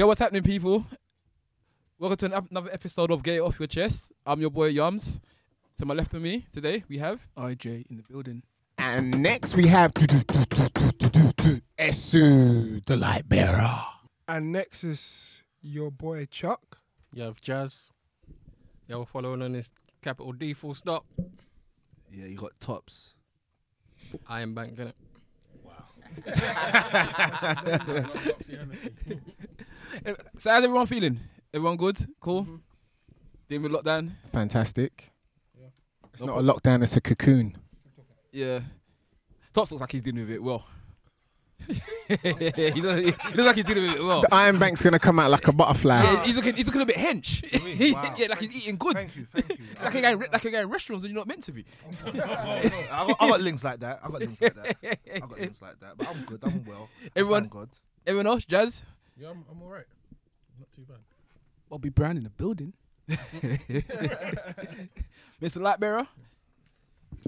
Yo, what's happening, people? Welcome to an, ep- another episode of Get It Off Your Chest. I'm your boy Yums. To my left of me today, we have. IJ in the building. And next we have Esu, the light bearer. And next is your boy Chuck. You have Jazz. Yo, following on this capital D full stop. Yeah, you got tops. Iron Bank, innit? Eh, So, how's everyone feeling? Everyone good? Cool? Mm-hmm. Dealing with lockdown? Fantastic. It's No not a lockdown, it's a cocoon. Yeah. Tops looks like he's dealing with it well. he, does, he looks like he's dealing with it well. The Iron Bank's gonna come out like a butterfly. Yeah, he's looking, he's looking a bit hench. Wow. yeah, like he's eating good. Thank you, thank you. Like a guy, like a guy in restaurants and you're not meant to be. I got, I got links like that. I got links like that. I got links like that. But I'm good. I'm well. Everyone- Thank God. Everyone else, Jazz? Yeah, I'm, I'm alright. Not too bad. Bobby Brown in the building. Mr. Lightbearer?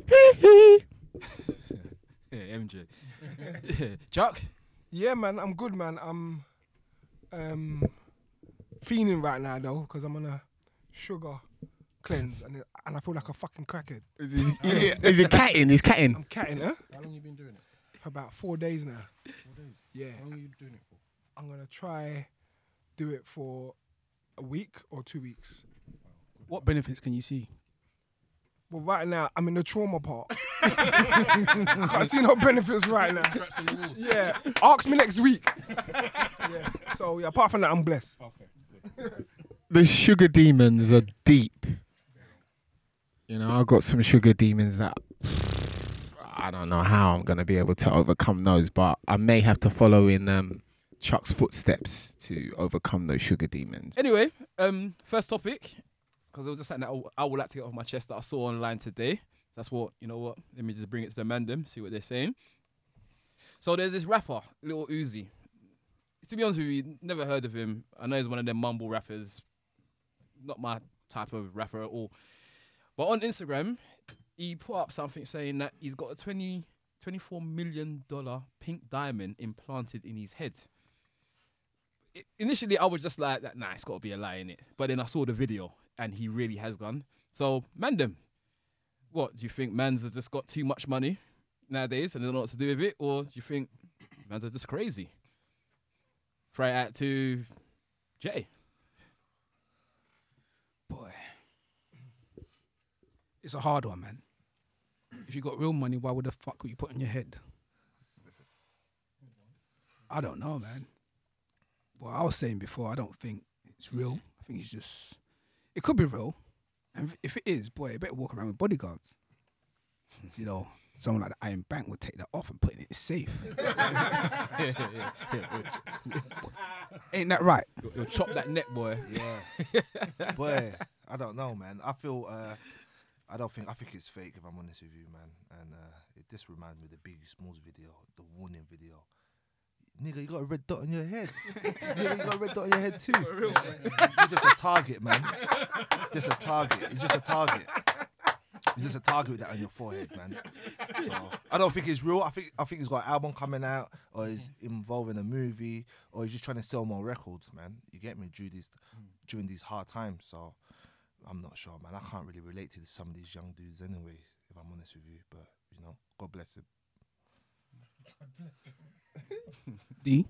yeah, MJ. Chuck? Yeah, man, I'm good, man. I'm um fiending right now though, because I'm on a sugar cleanse and it, and I feel like a fucking crackhead. Is he, is he catting? He's catting. I'm catting, huh? How long you been doing it? For about four days now. Four days. Yeah, How long you doing it for? I'm gonna try do it for a week or two weeks. What benefits can you see? Well, right now I'm in the trauma part. I see no benefits right now. Scratch on the walls. Yeah, ask me next week. yeah. So yeah, apart from that, I'm blessed. The sugar demons are deep. You know, I've got some sugar demons that I don't know how I'm gonna be able to overcome those, but I may have to follow in um, Chuck's footsteps to overcome those sugar demons. Anyway, um, first topic, because it was just something that I would like to get off my chest that I saw online today. That's what, you know what, let me just bring it to the mandem, see what they're saying. So there's this rapper, Little Uzi. To be honest with you, never heard of him. I know he's one of them mumble rappers. Not my type of rapper at all. But on Instagram, he put up something saying that he's got a 20, $24 million pink diamond implanted in his head initially I was just like, that, nah, it's got to be a lie in it. But then I saw the video and he really has gone. So, Mandem, what do you think? Mans has just got too much money nowadays and they don't know what to do with it, or do you think Mans are just crazy? It out to Jay. Boy. It's a hard one, man. If you got real money, why would the fuck would you put on your head? I don't know, man. Well, I was saying before, I don't think it's real. I think it's just, it could be real. And if it is, boy, you better walk around with bodyguards. You know, someone like the Iron Bank would take that off and put it in its safe. Ain't that right? You'll, you'll chop that neck, boy. Yeah. Boy, I don't know, man. I feel. Uh, I don't think. I think it's fake. If I'm honest with you, man. And uh, it just reminds me of the Biggie Smalls video, the warning video. Nigga, you got a red dot on your head. Nigga, you got a red dot on your head too. You're just a target, man. Just a target. You're just a target. You're just a target with that on your forehead, man. So I don't think it's real. I think I think he's got an album coming out, or he's involved in a movie, or he's just trying to sell more records, man. You get me during these during these hard times. So I'm not sure, man. I can't really relate to some of these young dudes anyway, if I'm honest with you. But you know, God bless him. D.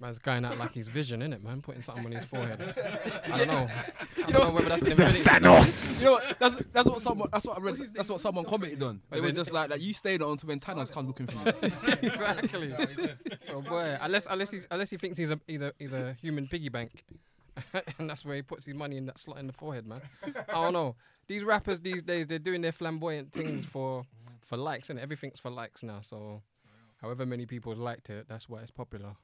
Man's going out like he's vision, innit, man? Putting something on his forehead. I don't know. I don't know whether that's an infinity. Thanos. You know what? That's that's what someone that's what I read. That's what someone commented on. They Was were just like that. You stayed on to when Thanos comes looking for you. exactly. oh boy, unless unless he's unless he thinks he's a he's a he's a human piggy bank, and that's where he puts his money in that slot in the forehead, man. I don't know. These rappers these days they're doing their flamboyant things for for likes, and everything's for likes now. So, however many people liked it, that's why it's popular.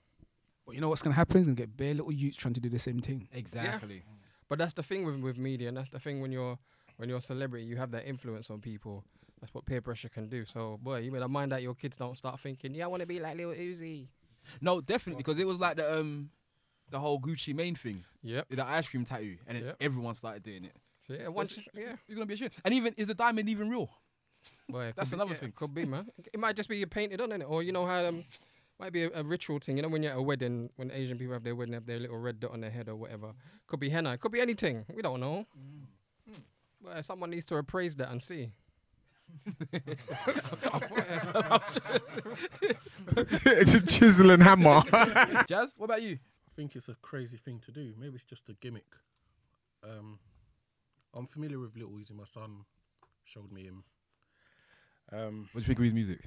But you know what's gonna happen? He's gonna get bare little youths trying to do the same thing. Exactly. But that's the thing with with media, and that's the thing when you're when you're a celebrity, you have that influence on people. That's what peer pressure can do. So, boy, you better mind that your kids don't start thinking, "Yeah, I want to be like Lil Uzi." No, definitely because it was like the um the whole Gucci Mane thing, Yep. the ice cream tattoo, and then Yep. everyone started doing it. So yeah, once it's- yeah, It's gonna be a shit. And even is the diamond even real? Boy, That's be- another yeah, thing. Could be, man. It might just be you painted on it, or you know how um, Might be a, a ritual thing. You know, when you're at a wedding, when Asian people have their wedding, have their little red dot on their head or whatever. Could be henna. Could be anything. We don't know. But uh, someone needs to appraise that and see. Chisel and hammer. Jazz, what about you? I think it's a crazy thing to do. Maybe it's just a gimmick. Um, I'm familiar with Little Uzi. My son showed me him. Um, What do you think of his music?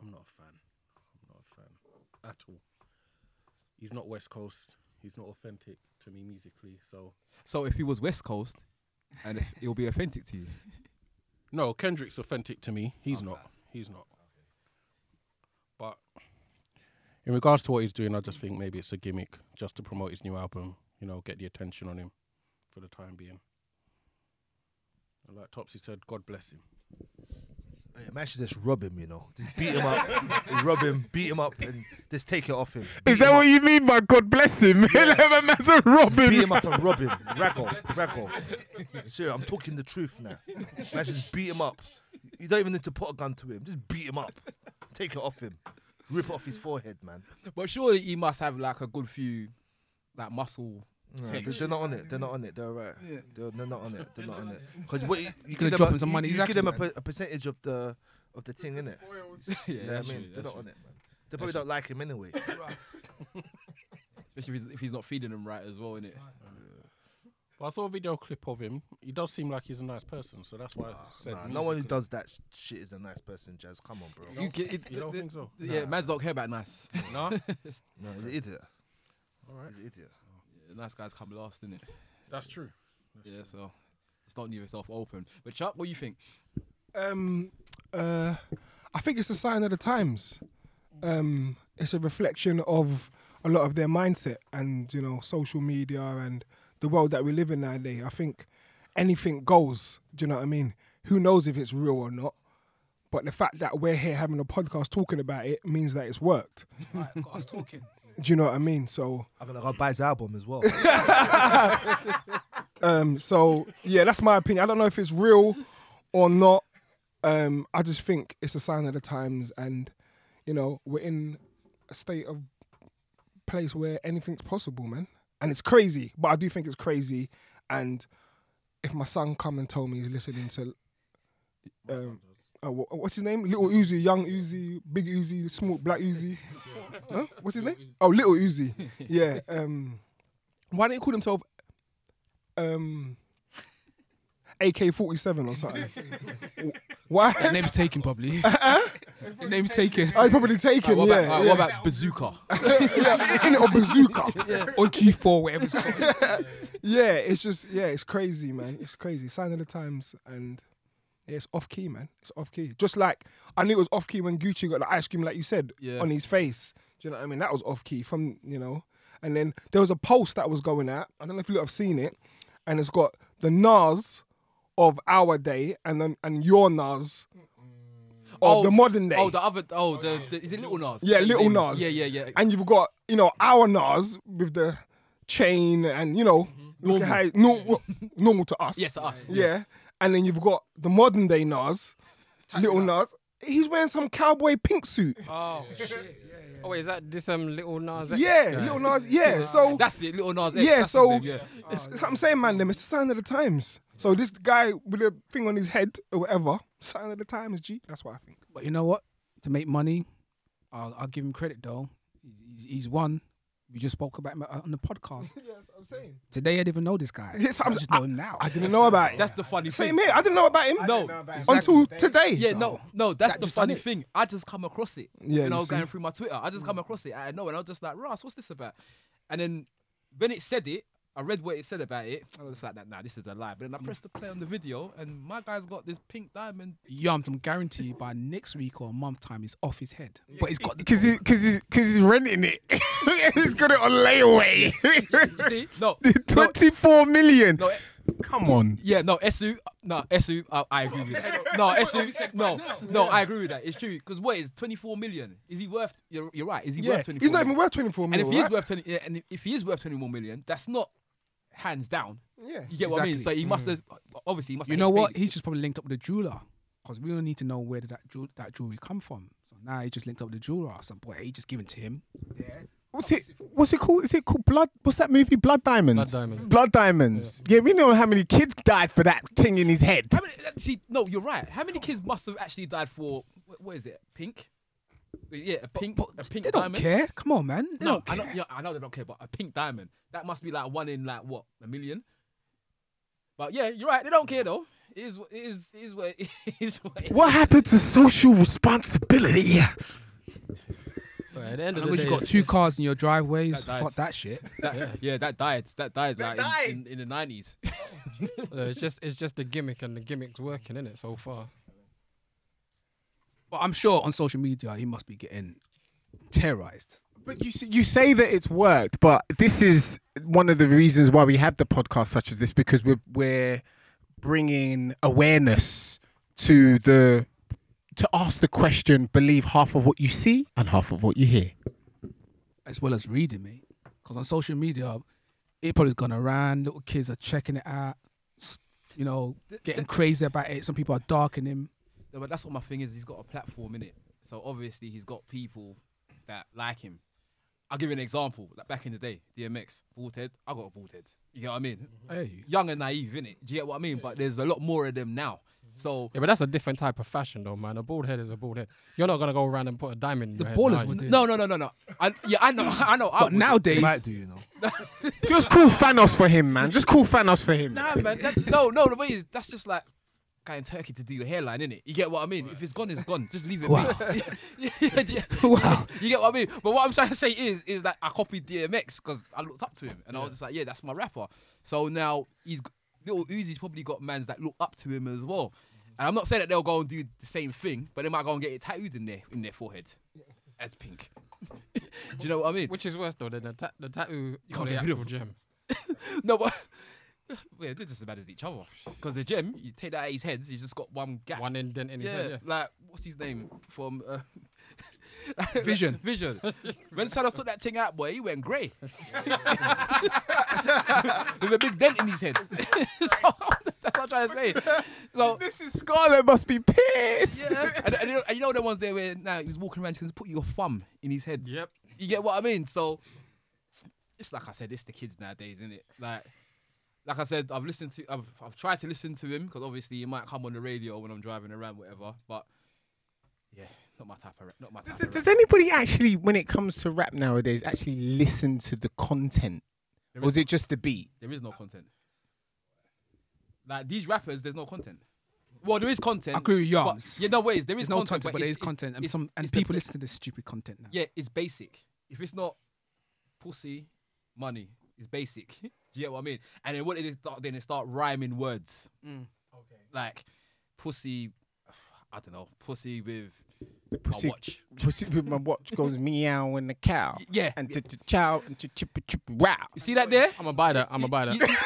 I'm not a fan. I'm not a fan at all. He's not West Coast. He's not authentic to me musically. So So if he was West Coast, and if it will be authentic to you, no, Kendrick's authentic to me. He's not. He's not. But in regards to what he's doing, I just think maybe it's a gimmick just to promote his new album. You know, get the attention on him for the time being. And like Topsy said, God bless him. Hey, man should just rob him, you know. Just beat him up, rob him, beat him up, and just take it off him. Is that him what up. you mean by God bless him? Eleven man's a Just Robin. beat him up and rob him. Raggle, raggle. Serious, I'm talking the truth now. Man should just beat him up. You don't even need to put a gun to him. Just beat him up. Take it off him. Rip it off his forehead, man. but surely he must have like a good few, like muscle. No, they- they're not on it. They're not on it. They're alright. They're, they're not on it. They're not on it. Because what you, you gonna give drop them him some a, money, you, you give them a, man. per, a percentage of the of the thing, innit? yeah, You know what that's I mean? true, They're that's not true. on it, man. They probably don't like him anyway. Especially if he's, if he's not feeding them right as well, innit? But I saw a video clip of him. He does seem like he's a nice person, so that's why I said. Nah, no one who musically. does that sh- shit is a nice person, Jazz. Come on, bro. You, get it, You don't think so? Yeah, man's don't care about nice. No. No, he's an idiot. All right. He's an idiot. Yeah, nice guys come last, innit? That's true. Yeah, so just don't leave yourself open. But Chuck, what do you think? Um, uh, I think it's a sign of the times. Um, it's a reflection of a lot of their mindset and you know social media and the world that we live in nowadays. I think anything goes. Do you know what I mean? Who knows if it's real or not? But the fact that we're here having a podcast talking about it means that it's worked. Right, got us talking. Do you know what I mean? So, I'm gonna go buy his album as well. um, so yeah, that's my opinion. I don't know if it's real or not. Um, I just think it's a sign of the times, and you know, we're in a state of place where anything's possible, man. And it's crazy, but I do think it's crazy. And if my son come and told me he's listening to, um, uh, what's his name? Little Uzi, Young Uzi, Big Uzi, Small Black Uzi. huh? What's his name? Oh, Little Uzi. Yeah. Um, why don't you call himself um, AK forty seven or something? Why? That name's taken probably. the name's taken. I probably taken. what, yeah, about, alright, yeah. what about Bazooka? yeah, in it or bazooka. or G4, whatever it's called. Yeah, it's just yeah, it's crazy, man. It's crazy. Sign of the times, and yeah, it's off key, man. It's off key. Just like I knew it was off key when Gucci got the ice cream, like you said, Yeah. on his face. Do you know what I mean? That was off key from you know. And then there was a post that was going out. I don't know if you lot have seen it, and it's got the Nas of our day and then and your Nas of Oh, the modern oh, day. Oh, the other. Oh, oh the, the is it Little Nas? Yeah, Little Nas. Yeah, yeah, yeah. and you've got you know our Nas with the chain and you know look at how normal, normal to us. Yeah, to us. Yeah. And then you've got the modern day Nas, little Nas. He's wearing some cowboy pink suit. Oh shit! Oh wait, is that this um little Nas? X yeah, guy? little Nas. Yeah, so That's it, Little Nas. X, yeah, that's so name, yeah. it's, it's what I'm saying, man. Them, it's a sign of the times. So this guy with a thing on his head or whatever, sign of the times, G. That's what I think. But you know what? To make money, I'll, I'll give him credit though. He's, he's won. We just spoke about him uh, on the podcast Yeah, I'm saying. today. I didn't even know this guy. Yes, I'm- I just know him now. I didn't know about it. That's the funny Same thing. here. I didn't know about him. No, until today. yeah, So, no, no. That's that the funny thing. I just come across it. Yeah, when I you was going through my Twitter, I just come across it. I know, and I was just like, Ross, what's this about? And then when it said it, I read what it said about it. I was just like, nah, this is a lie. But then I mm. pressed the play on the video, and my guy's got this pink diamond. Yums, I'm guarantee by next week or a month time, it's off his head. But he's got the Because he, cause he's, cause he's renting it. he's got it on layaway. You see? No, 24 million. no, eh. Come on. Yeah, no, Esu, no, Esu, I, I agree with that. No, Esu, no, no, I agree with that. It's true because what is 24 million? Is he worth? You're, you're right. Is he Yeah, worth 24? he's not even million? worth 24 And million. if he is right? worth 20, yeah, and if he is worth 24 million, that's not hands down. yeah. You get what I mean? So Exactly. he must have obviously he must. You have know what? paid. He's just probably linked up with a jeweler because we don't need to know where did that jewel, that jewelry come from. So Now he just linked up with the jeweler. Some boy, he just given to him. Yeah. What's it? What's it called? Is it called Blood? What's that movie? Blood Diamonds. Blood Diamond. Blood Diamonds. Yeah, we know how many kids died for that thing in his head. How many, uh, see, no, you're right. How many kids must have actually died for? What, what is it? Pink? Yeah, a pink, a pink They don't diamond. care. Come on, man. They no, don't I know, yeah, I know they don't care, but a pink diamond that must be like one in like what a million. But yeah, you're right. They don't care though. It is, what- it is, it is what it is. What it What happened to social responsibility? But at the end As of the day, you got two cars in your driveways, That fuck that shit. That, yeah. that died. That died like in- died. In, in the nineties. it's just it's just the gimmick, and the gimmick's working in it so far. But I'm sure on social media he must be getting terrorized. But you s- you say that it's worked, but this is one of the reasons why we have the podcast such as this because we're we're bringing awareness to the to ask the question: believe half of what you see and half of what you hear. as well as reading me. Because on social media, it probably gone around. Little kids are checking it out, you know, getting crazy about it. Some people are darking him. No, but that's what my thing is. He's got a platform in it, so obviously he's got people that like him. I'll give you an example. Like back in the day, DMX, bald head. I got a bald head. You get what I mean? Mm-hmm. Hey, Young and naive, innit? Do you get what I mean? But there's a lot more of them now. Mm-hmm. So Yeah, but that's a different type of fashion, though, man. A bald head is a bald head. You're not gonna go around and put a diamond in The your head. ballers now, would do. no, no, no, no, no. I, yeah, I know, I know. I but would. nowadays, Might do, you know. Just call Thanos for him, man. Just call Thanos for him. Nah, man. That, no, no. The way is that's just like going Turkey to do your hairline, innit? You get what I mean? If it's gone, it's gone. Just leave it. Wow. be. yeah, yeah, yeah. Wow. You get what I mean? But what I'm trying to say is, is that I copied DMX because I looked up to him, and I was just like, yeah, that's my rapper. So now he's little Uzi's probably got mans that look up to him as well. Mm-hmm. And I'm not saying that they'll go and do the same thing, but they might go and get it tattooed in their in their forehead as pink. do you know what I mean? Which is worse though, than the, ta- the tattoo You or can't the get rid of actual gem. No, but yeah, they're just as bad as each other. Because the gem, you take that at his head, he's just got one gap. One indent in his yeah, head. Yeah. like what's his name from uh, Vision. Vision. when Saddles took that thing out, boy, he went grey with a big dent in his head. so, that's what I'm trying to say. So Mrs. Scarlett must be pissed. yeah, and, and you know- and you know the ones there where now he was walking around, he can put your thumb in his head. Yep. You get what I mean? So it's like I said, it's the kids nowadays, isn't it? Like, like I said, I've listened to, I've, I've tried to listen to him because obviously he might come on the radio when I'm driving around, whatever. But yeah, not my type of, rap, not my type. Does, of does rap. anybody actually, when it comes to rap nowadays, actually listen to the content, There or is is it just the beat? There is no content. Like these rappers, there's no content. Well, there is content. I agree with but- Yeah, no ways. There's no content, content, but there is it's- it's- content, and it's- some and it's the people listen to this stupid content now. Yeah, it's basic. If it's not pussy, money, it's basic. Do you get what I mean? And then what did they start then they start rhyming words. Mm. Like pussy, I don't know, pussy with Pussy- my watch. Pussy with my watch goes meow and the cow. Yeah. And to chow and to chip chip wow. You see that there? I'm gonna buy that. I'm gonna buy that. You- you-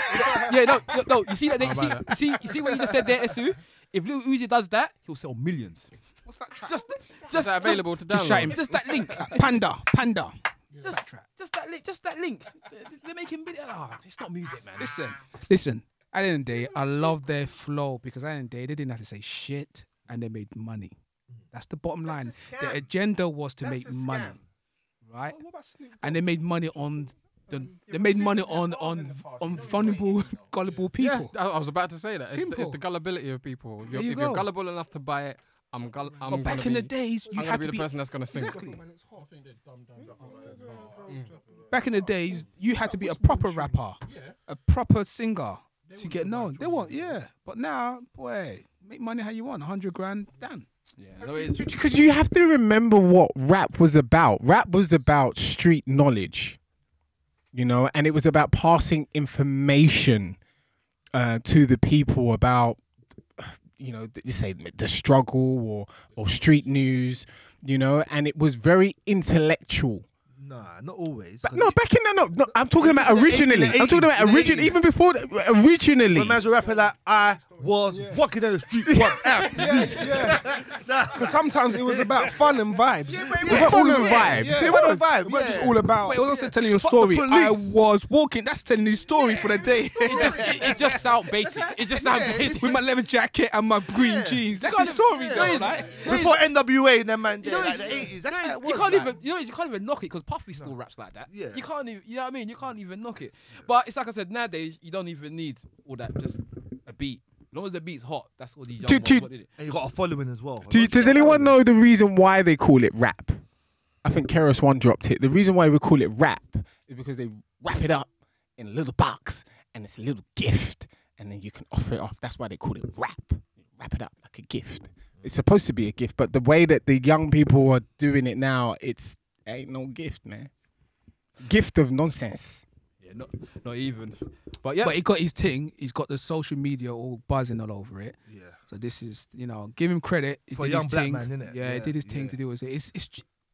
yeah, no, no, no. You see that? There? You see, that. you see, you see what you just said there, Esu? If Lil Uzi does that, he'll sell millions. What's that track? Just, Is just, that available to just shout him. download? Just, just that link. Panda, panda. Just, just that link. Just that link. They're- They're making billion. Ah, it's not music, man. Listen, listen. At the end of the day, I love their flow because at the end of the day, they didn't have to say shit and they made money. That's the bottom line. The agenda was to make money, right? And they made money on the. They made money on on on vulnerable, gullible Yeah, people. I, I was about to say that. It's the, it's Simple. the gullibility of people. If you're, you if you're go. gullible enough to buy it, I'm gull- I'm But back gonna in the days, you I'm gonna had be to the be person that's gonna sing. exactly. Back in the days, you had to be a proper rapper, a proper singer to get known. They want, yeah. But now, boy, make money how you want. hundred grand, done. Yeah, Because you have to remember what rap was about. Rap was about street knowledge, you know, and it was about passing information uh, to the people about, you know, you say the struggle or or street news, you know, and it was very intellectual. Nah, not always. But 'cause no, back in the no, no I'm talking about the eight- in originally. the I'm talking about in the original, even before the, uh, originally. when man's a rapper like I was walking down the street one after Yeah, yeah. Because sometimes it was about fun and vibes. Yeah, but it It was was fun fun and and vibes. Yeah, It fun was. and vibe. It wasn't just all about. Wait, it was also telling you a Fuck the story. I police. was walking. That's telling you a story for the day. It just, it, it just sound basic. It just sound Yeah, basic. With my leather jacket and my green Yeah. jeans. That's the story, even- though, you? Before NWA and them man, You there, know, like the eighties. That's you how it you can't like. even you know you can't even knock it because Puffy still raps like that. Yeah. You can't even you know what I mean. You can't even knock it. But it's like I said nowadays you don't even need all that. Just a beat. As long as the beat's hot, that's all these young Do- ones do- want. And you got a following as well. Do, does anyone know the reason why they call it rap? I think KRS-One dropped it. The reason why we call it rap is because they wrap it up in a little box and it's a little gift, and then you can offer it off. That's why they call it rap. Wrap it up like a gift. It's supposed to be a gift, but the way that the young people are doing it now, it's ain't no gift, man. Gift of nonsense. Yeah, not not even. But yeah, But he got his thing. He's got the social media all buzzing all over it. Yeah. So this is, you know, give him credit. He For a did young his black thing. man, innit? Yeah, he Yeah, did his thing yeah. to do with it. It's, it's,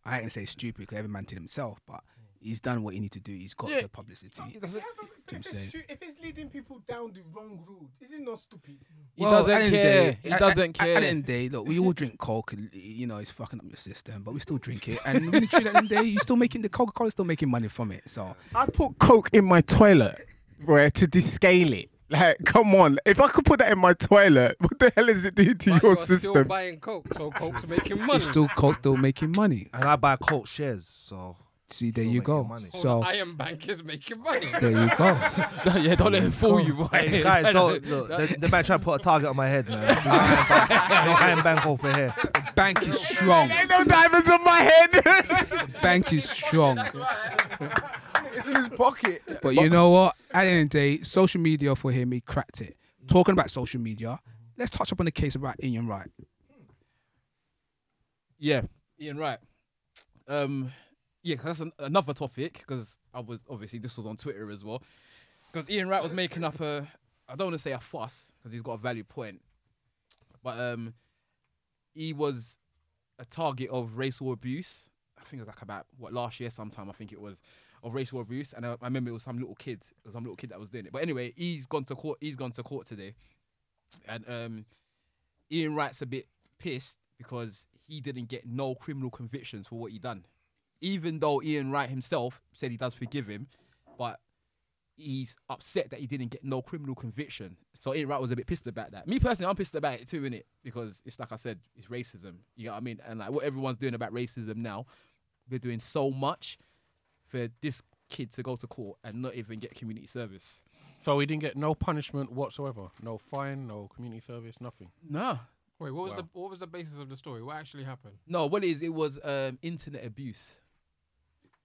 I ain't gonna say stupid because every man to himself, but he's done what he need to do. He's got Yeah. the publicity. He Do doesn't, you know what I'm saying? if it's leading people down the wrong road, is it not stupid? he Well, doesn't the end of the care. day- he at- doesn't at- care. At the end of the day, look, we all drink Coke, and you know it's fucking up your system, but we still drink it. And when you treat it at the end of the day, you're still making the Coca Cola's still making money from it. So I put Coke in my toilet, right, to descale it. Like, come on. If I could put that in my toilet, what the hell is it doing to But your you are still system? buying coke, so coke's making money. it's still Coke still making money. And I buy Colt shares, so See, there Still you go. money. Oh, So the Iron Bank is making money. there you go. yeah, don't let him fool you, boy. Hey, guys, don't look. The, the man trying to put a target on my head, man. no iron bank over here. The bank is strong. Ain't no diamonds on my head. The bank is strong. It's in his pocket. But you know what? At the end of the day, social media for him, he cracked it. Talking about social media, let's touch up on the case about Ian Wright. Yeah, Ian Wright. Um, yeah, 'cause that's an, another topic because I was obviously this was on Twitter as well. Because Ian Wright was making up a, I don't want to say a fuss because he's got a valid point, but um, he was a target of racial abuse. I think it was like about what last year sometime. I think it was of racial abuse, and I, I remember it was some little kid, some little kid that was doing it. But anyway, he's gone to court. He's gone to court today, and um, Ian Wright's a bit pissed because he didn't get no criminal convictions for what he done. Even though Ian Wright himself said he does forgive him, but he's upset that he didn't get no criminal conviction. So Ian Wright was a bit pissed about that. Me personally, I'm pissed about it too, innit? Because it's like I said, it's racism. You know what I mean? And like what everyone's doing about racism now, we're doing so much for this kid to go to court and not even get community service. So he didn't get no punishment whatsoever, no fine, no community service, nothing. Nah. Wait, what was Wow. the what was the basis of the story? What actually happened? No, what it is, it was um, internet abuse.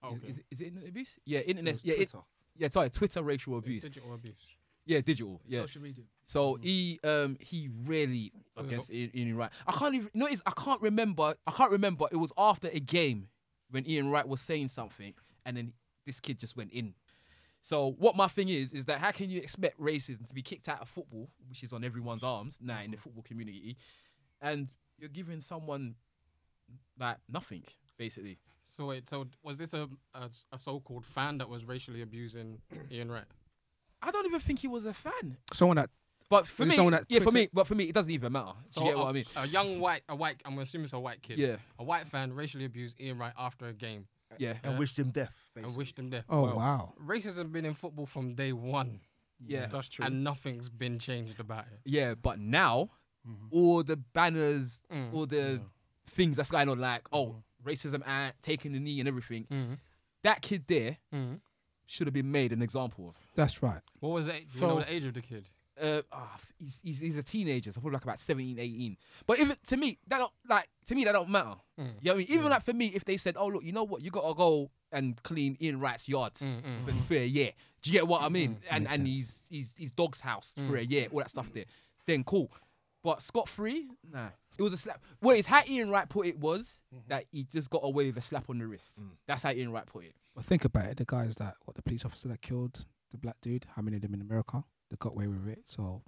Is- Okay. Is, is it internet abuse? Yeah, internet. was Yeah, it, Twitter. yeah. Sorry, Twitter racial abuse. Digital abuse. Yeah, digital. Yeah. Social media. So he um he really against Ian, Ian Wright. I can't even. notice. I can't remember. I can't remember. It was after a game when Ian Wright was saying something, and then this kid just went in. So what my thing is is that how can you expect racism to be kicked out of football, which is on everyone's arms now in the football community, and you're giving someone like nothing basically. So wait, so was this a a, a so-called fan that was racially abusing Ian Wright? I don't even think he was a fan. Someone that But for Was it me, someone that yeah, for Twitter- me, but for me, it doesn't even matter. Do So you get a, what I mean? A young white, a white. I'm assuming it's a white kid. Yeah, A white fan racially abused Ian Wright after a game yeah, And Yeah. wished him death. and wished him death. Oh Wow. wow. Racism been in football from day one, yeah, That's true. and nothing's been changed about it. yeah. But now, Mhm. all the banners, Mm. all the Yeah. things that's going on, like oh, racism and taking the knee and everything. Mm-hmm. That kid there Mm-hmm. should have been made an example of. That's right. What was it? Do you So- know the age of the kid? Uh, f- he's, he's he's a teenager, so probably like about 17, 18. But if it, to me, that don't, like to me that don't matter. Mm. You know what I mean? Even like for me, if they said, "Oh look, you know what? You gotta go and clean Ian Wright's yards Mm, mm, for, for a year." Do you get what I mean? Mm, and makes and sense. his his his dog's house for Mm. a year, all that stuff there. Then cool. But scot free, nah. It was a slap. Wait, it's how Ian Wright put it was that he just got away with a slap on the wrist. Mm. That's how Ian Wright put it. But think about it. The guys that what the police officer that killed the black dude. How many of them in America? They got away with it. So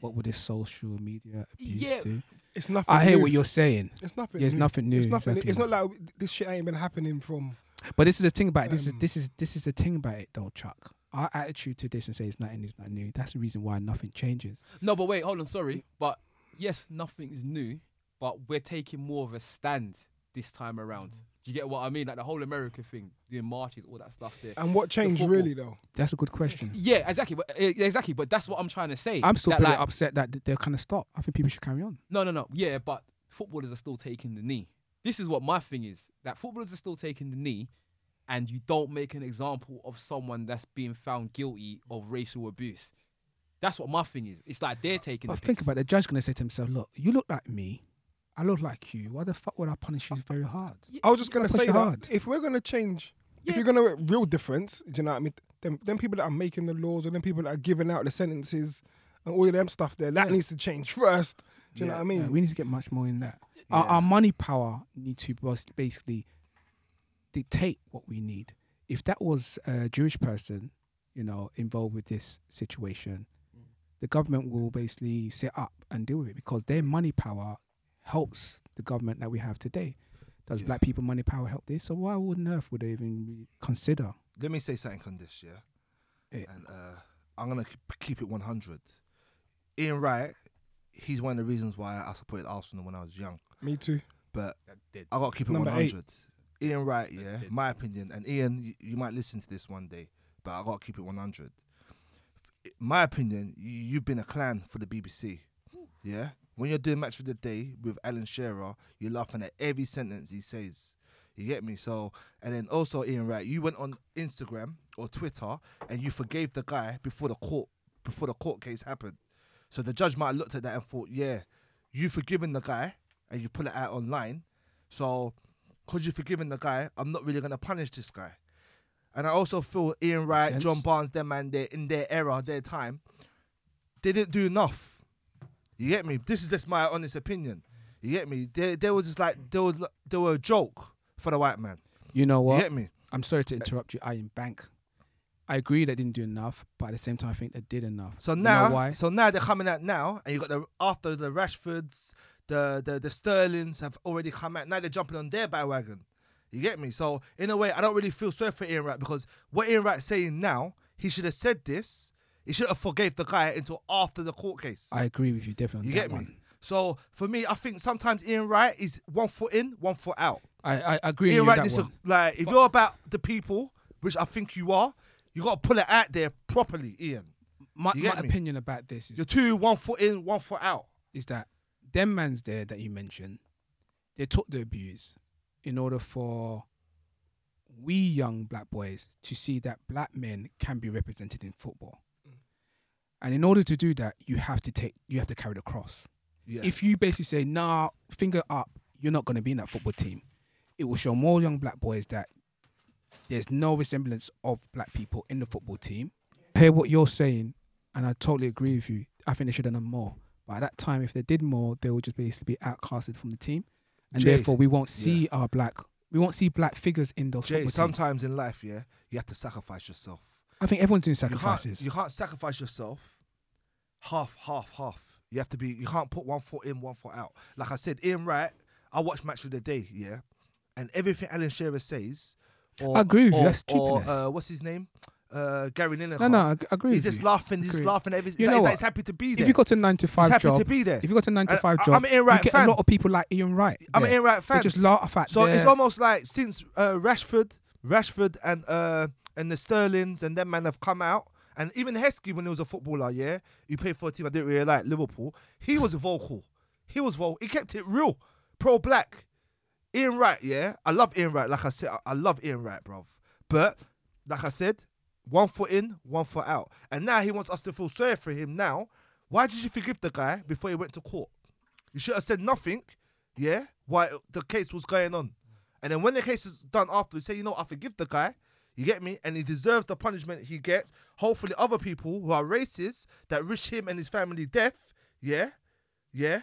what would this social media abuse Yeah. do? It's nothing. I hear new. what you're saying. It's nothing. Yeah, it's new. nothing new. It's nothing. exactly. It's not like this shit ain't been happening from But this is the thing about it. This is Um, this is this is the thing about it, though, Chuck. Our attitude to this and say it's nothing is not new. That's the reason why nothing changes. No, but wait, hold on. Sorry, but yes, nothing is new, but we're taking more of a stand this time around. Do you get what I mean? Like the whole America thing, the marches, all that stuff there. And what changed really though? That's a good question. Yeah, exactly. But uh, exactly. But that's what I'm trying to say. I'm still that, pretty like, upset that they're kind of stopped. I think people should carry on. No, no, no. Yeah, but footballers are still taking the knee. This is what my thing is. That footballers are still taking the knee, and you don't make an example of someone that's being found guilty of racial abuse. That's what my thing is. It's like they're taking. But the think piss. about it. The judge gonna say to himself, "Look, you look like me. I look like you. Why the fuck would I punish you very hard?" I was just gonna say it that hard. if we're gonna change, if Yeah. you're gonna real difference, do you know what I mean? Them, them people that are making the laws or them people that are giving out the sentences and all of them stuff there, that Yeah. needs to change first. Do you know what I mean? Yeah, we need to get much more in that. Our, Yeah. our money power need to bas- basically dictate what we need. If that was a Jewish person, you know, involved with this situation, the government will basically sit up and deal with it because their money power helps the government that we have today. Does Yeah. black people money power help this? So why on earth would they even consider? Let me say something on this, yeah. Yeah. And uh, I'm gonna keep, keep it 100. Ian Wright, he's one of the reasons why I supported Arsenal when I was young. Me too. But That. I got to keep it Number eight. 100. Ian Wright, yeah, my opinion. And Ian, you, you might listen to this one day, but I got to keep it 100. F- My opinion, you, you've been a clan for the BBC, yeah. When you're doing match of the day with Alan Shearer, you're laughing at every sentence he says. You get me? So, and then also Ian Wright, you went on Instagram or Twitter and you forgave the guy before the court before the court case happened. So the judge might have looked at that and thought, yeah, you've forgiven the guy and you put it out online. So, because you've forgiven the guy, I'm not really gonna punish this guy. And I also feel Ian Wright, sense. John Barnes, them man, they in their era, their time, they didn't do enough. You get me? This is just my honest opinion. You get me? There, there was just like they was there were a joke for the white man. You know what? You get me? I'm sorry to interrupt you, Iron Bank. I agree they didn't do enough, but at the same time, I think they did enough. So You know now, why? so now they're coming out now, and you got the after the Rashfords, the the the Sterlings have already come out. Now they're jumping on their bandwagon. You get me? So in a way, I don't really feel sorry for Ian Wright because what Ian Wright's saying now, he should have said this. He should have forgave the guy until after the court case. I agree with you definitely you get me? one. So for me, I think sometimes Ian Wright is one foot in, one foot out. I, I agree Ian with Wright, this is like if you're about the people, which I think you are, you got to pull it out there properly, Ian. My, my opinion about this is, You're two, one foot in, one foot out. is that them mans there that you mentioned, they took the abuse in order for we young black boys to see that black men can be represented in football. Mm. And in order to do that, you have to take you have to carry the cross. Yeah. If you basically say, nah, finger up, you're not going to be in that football team, it will show more young black boys that there's no resemblance of black people in the football team. Hear what you're saying, and I totally agree with you. I think they should have done more. But at that time, if they did more, they would just basically be outcasted from the team. And Jay, therefore, we won't see our black, we won't see black figures in those Jay, football teams. sometimes in life, yeah, you have to sacrifice yourself. I think everyone's doing You can't, sacrifices. you can't sacrifice yourself half, half, half. You have to be. You can't put one foot in, one foot out. Like I said, Ian Wright. I watch Match of the Day, yeah, and everything Alan Shearer says. Or, I agree with you, or, that's or, uh, what's his name? Uh, Gary Lineker. no, no, I agree He's just laughing. He's just laughing. At everything. You He's, know like, he's happy to be there. If you got a nine to five he's happy job, to be there. if you got a nine to five I- job, I'm an Ian Wright you get fan. a lot of people like Ian Wright. I'm an. Ian Wright fan. They just laugh at. So it's almost like since uh, Rashford, Rashford and uh, and the Sterlings and them man have come out, and even Heskey when he was a footballer, yeah, he played for a team I didn't really like, Liverpool. He was vocal. He was vocal. He kept it real, pro black. Ian Wright, yeah, I love Ian Wright. Like I said, I- I love Ian Wright, bro. But like I said, one foot in, one foot out, and now he wants us to feel sorry for him. Now, why did you forgive the guy before he went to court? You should have said nothing, yeah, while the case was going on. And then when the case is done after, you say, you know, I forgive the guy. You get me? And he deserves the punishment he gets. Hopefully, other people who are racist that wish him and his family death, yeah, yeah,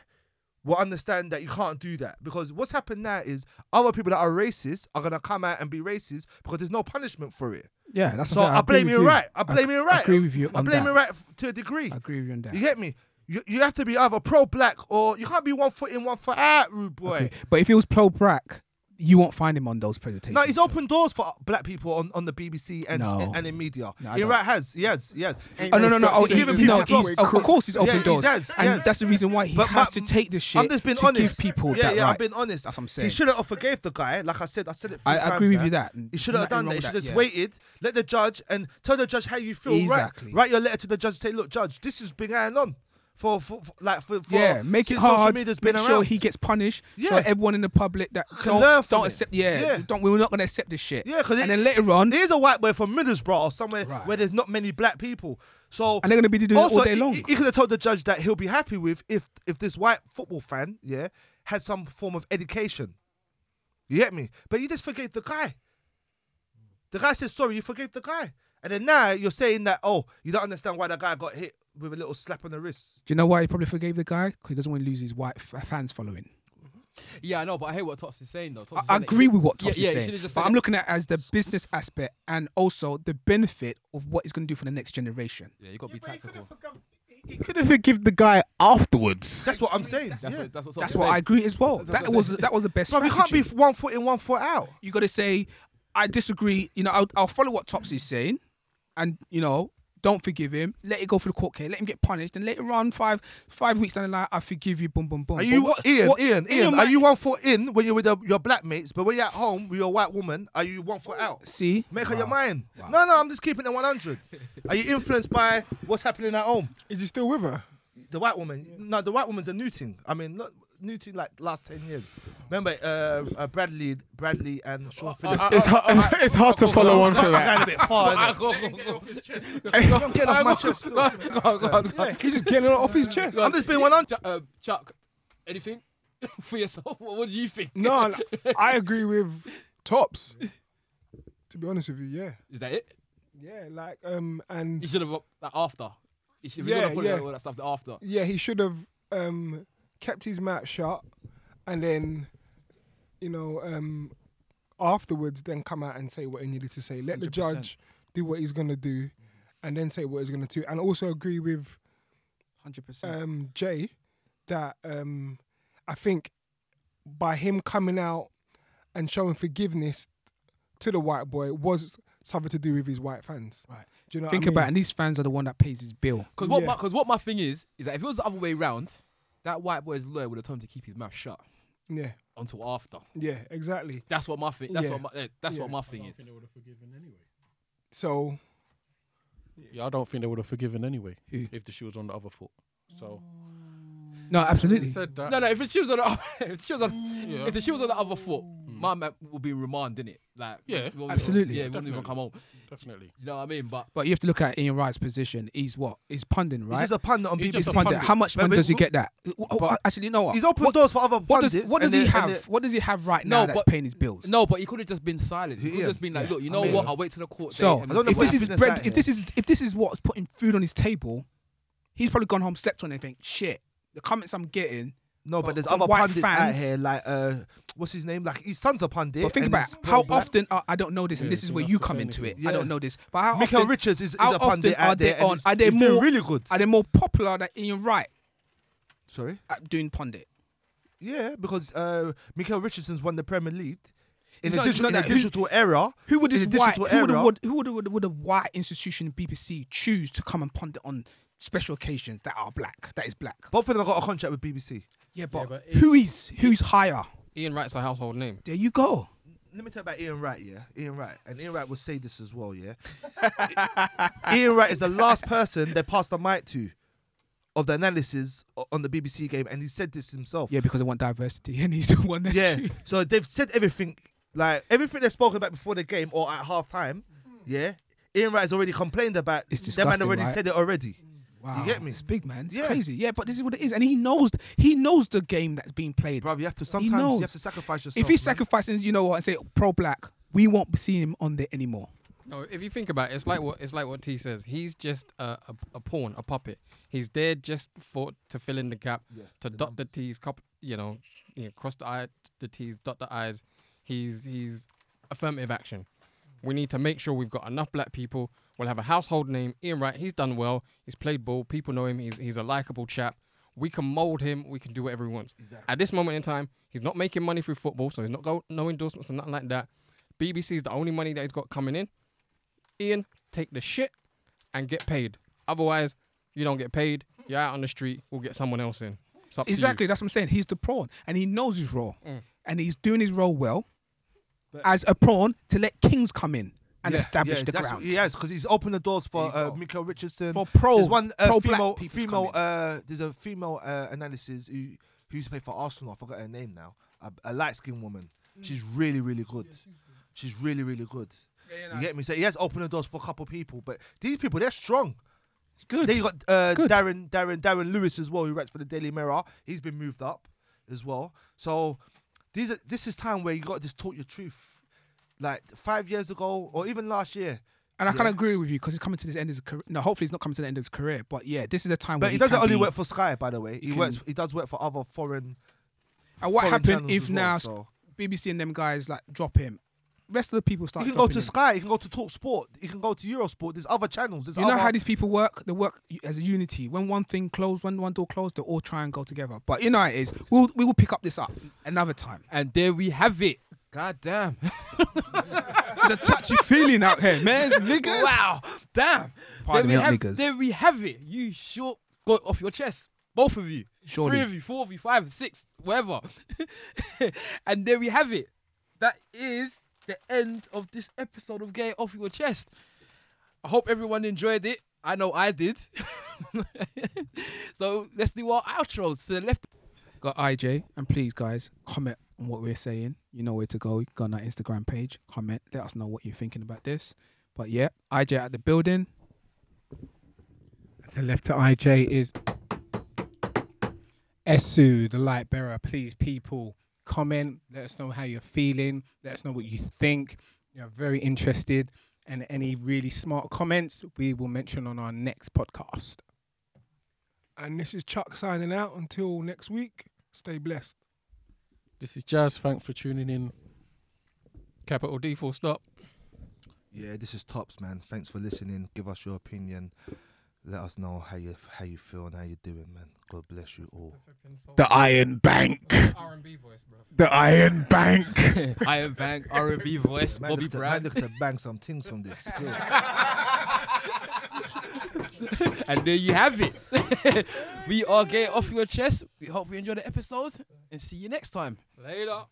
will understand that you can't do that. Because what's happened now is other people that are racist are gonna come out and be racist because there's no punishment for it. Yeah, that's So what I'm saying. I, blame you right. I blame you right. agree with you I on blame that. you right to a degree. I agree with you on that. You get me? You, you have to be either pro black or you can't be one foot in, one foot out, rude boy. Okay. But if it was pro black, you won't find him on those presentations. No, he's opened doors for black people on, on the BBC and No. and, and in media. No, I Ian don't. Has, he has, he has. Oh no no no! Oh, he, giving he- no, he's, of course he's open Yeah, he doors, has, and yes. that's the reason why he But has my- to take the shit I'm just being to honest. give people yeah, that yeah, right. I'm being honest. That's what I'm saying. He saying. should have forgave the guy. Like I said, I said it. I three agree with now. you that. He should have done that. He should that, have yeah. waited, let the judge, and tell the judge how you feel. Exactly. Write, write your letter to the judge. Say, look, judge, this has been going on for, for, for like for, for Yeah, make it hard. media's Make been sure around. he gets punished. So Yeah. everyone in the public that Can don't, learn from don't it. accept. Yeah, Yeah. don't. We're not gonna accept this shit. Yeah, because and then later on, here's a white boy from Middlesbrough or somewhere Right. where there's not many black people. So and they're gonna be doing it all day he- long. He, he could have told the judge that he'll be happy with if if this white football fan, yeah, had some form of education. You get me? But you just forgave the guy. The guy says sorry. You forgave the guy, and then now you're saying that oh, you don't understand why the guy got hit with a little slap on the wrist. Do you know why he probably forgave the guy? Because he doesn't want to lose his white f- uh, fans following. Mm-hmm. Yeah, I know, but I hear what Tops is saying though. Tops I, is I saying that he agree should- with what Yeah, Tops yeah, is he saying, but I'm looking at it as the business aspect and also the benefit of what he's going to do for the next generation. Yeah, you got to be tactical. He could have forgive the guy afterwards. That's what I'm saying. That's yeah. what that's what That's is what I agree as well. That's That was that was the best. Bro, you can't be one foot in, one foot out. you got to say, I disagree. You know, I'll, I'll follow what Tops is saying, and you know, don't forgive him. Let it go for the court case. Let him get punished, and later on, five five weeks down the line, I forgive you. Boom, boom, boom. Are you what- Ian? what- Ian? Ian? might- Are you one foot in when you're with the, your black mates, but when you're at home with your white woman, are you one foot out? See, Make up your mind. Wow. No, no, I'm just keeping it 100. Are you influenced by what's happening at home? Is he still with her? The white woman? No, the white woman's a new thing. I mean, not new thing like last 10 years. Remember, uh, uh, Bradley, Bradley and Sean Phillips. It's hard, it's hard to follow on for I'm that. a bit far. innit? I'm getting off my chest. Go on, go go go on. He's just getting it off his chest. I'm just being 100. Chuck, uh, Chuck, anything for yourself? What, what do you think? No, no, I agree with Tops. To be honest with you, yeah, Is that it? yeah, like um, and You should have like after. You should, if Yeah, you're gonna put yeah. it, all that stuff after. yeah, he should have um kept his mouth shut, and then, you know, um, afterwards, then come out and say what he needed to say. Let the 100%. judge do what he's gonna do, and then say what he's gonna do. And also agree with hundred percent. um, Jay that um, I think by him coming out and showing forgiveness to the white boy was something to do with his white fans. Right. Do you know? Think what I mean? about it, and these fans are the one that pays his bill. Because what, Yeah. my, what my thing is, is that if it was the other way round, that white boy's lawyer would have told him to keep his mouth shut Yeah, until after. yeah, exactly. That's what my thing. That's Yeah. what my. eh, That's Yeah. what my thing is. So Yeah, I don't think they would have forgiven anyway if the shoe was on the other foot. So No, absolutely. said that. No, no. If the was on, the, if the shoes on, Yeah. if the shoes on the other foot, hmm. my man will be remand in it. Like Yeah, we won't even- absolutely. Yeah, we won't even Definitely. come home. Definitely. You know what I mean? But But you have to look at Ian Wright's position. He's what? He's punding, He's right? just a pundit on He's BBC. just He's a pundit. pundit. How much But- money does he get that? Oh, but- actually, you know what? He's opened what, doors for other what pundits. does what does and he they- and have? they- What does he have right No, now that's but- paying his bills? no, but he could have just been silent. He could Yeah. have just been like, Yeah. look, you I know mean- what? I'll wait till the court. So date and I don't know if what this is business bread, out if here. this is if this is what's putting food on his table, he's probably gone home, slept on it, and think, shit. The comments I'm getting. No, but But there's from other white pundits out fans- here, like uh, what's his name? Like his son's a pundit. But think and about he's how pro-black. often uh, I don't know this, and Yeah, this is you where don't you to come say into it. anything. I don't know this, but how Michael often, Richards is, is how a pundit often are out there. they and on- he's- are they he's doing more- really good? are they more popular than Ian Wright Sorry. at doing pundit? Yeah, because uh, Michael Richardson's won the Premier League in It's a, not- it's digital, not in a that. Who- digital era. Who would in this a white? digital Who would, era. would, who would, would, would a white institution, BBC, choose to come and pundit on special occasions that are black? That is black. Both of them have got a contract with BBC. Yeah, but, but who is who's higher? Ian Wright's a household name. There you go. Let me tell you about Ian Wright, yeah. Ian Wright, and Ian Wright will say this as well, yeah. Ian Wright is the last person they passed the mic to of the analysis o- on the BBC game, and he said this himself. Yeah, because they want diversity, and he's the one that. Yeah. So they've said everything, like everything they've spoken about before the game or at half time. Yeah. Ian Wright has already complained about. It's Them man disgusting, already right? said it already. Wow, get me? It's big, man. It's Yeah. crazy. Yeah, but this is what it is, and he knows. He knows the game that's being played. Bro, you have to sometimes you have to sacrifice yourself. if he's man. sacrificing, you know what, and say pro black, we won't be seeing him on there anymore. No, if you think about it, it's like what it's like what T says. He's just a, a, a pawn, a puppet. He's there just for to fill in the gap, to dot the T's, cop, you know, you know, cross the I, the T's, dot the I's. He's he's affirmative action. We need to make sure we've got enough black people. We'll have a household name. Ian Wright, he's done well. He's played ball. People know him. He's he's a likable chap. we can mold him. We can do whatever he wants. At this moment in time, he's not making money through football, so he's not got no endorsements and nothing like that. BBC is the only money that he's got coming in. Ian, take the shit and get paid. Otherwise, you don't get paid. You're out on the street. We'll get someone else in. It's up to you. Exactly, that's what I'm saying. He's the prawn, and he knows his role, Mm. and he's doing his role well But- as a prawn to let kings come in and Yeah, establish yeah, the that's ground. What he has because he's opened the doors for There you uh, go. Mikael Richardson. For pro, there's one uh, pro-black female, people to female. Uh, there's a female uh, analysis who who used to play for Arsenal. I forgot her name now. A, a light skinned woman. She's really, really good. She's really, really good. You get me? So he has opened the doors for a couple of people, but these people they're strong. It's good. Then you got uh, good. Darren, Darren, Darren Lewis as well, who writes for the Daily Mirror. He's been moved up as well. So these are, this is time where you got to just talk your truth. Like five years ago, or even last year, And I Yeah. kind of agree with you because he's coming to this end of his career. No, hopefully he's not coming to the end of his career. But yeah, this is a time but where he doesn't only be- work for Sky, by the way. He, he can- works. He does work for other foreign. And what happened if well, now so. BBC and them guys like drop him? Rest of the people He start. can go to him. Sky. You can go to Talk Sport. You can go to Eurosport. There's other channels. There's You know how these people work? They work as a unity. When one thing closed, when one door closed, they all try and go together. But you know how it is. We'll we will pick up this up another time. And there we have it. God damn. There's a touchy feeling out here, man. Niggas. wow. Damn. Pardon there me, we have, niggas. There we have it. You sure got off your chest. Both of you. Surely. Three of you, four of you, five, six, whatever. and there we have it. That is the end of this episode of Get It Off Your Chest. I hope everyone enjoyed it. I know I did. so let's do our outros to the left. Got IJ, and please, guys, comment on what we're saying. You know where to go. You can go on our Instagram page, comment, let us know what you're thinking about this. But yeah, IJ at the building. To the left to IJ is Esu, the light bearer. Please, people, comment. Let us know how you're feeling. Let us know what you think. You're very interested. And any really smart comments, we will mention on our next podcast. And this is Chuck signing out. Until next week, stay blessed. This is Jazz. Thanks for tuning in. Capital D full stop. Yeah, this is tops, man. Thanks for listening. Give us your opinion let us know how you how you feel and how you're doing, man. God bless you all. The Iron Bank. R&B voice, bro. The Iron Bank. Iron Bank R&B voice. Bobby Brown. man, look to bang some things from this. Still. and there you have it. we are gay off your chest. We hope you enjoy the episodes and see you next time. Later.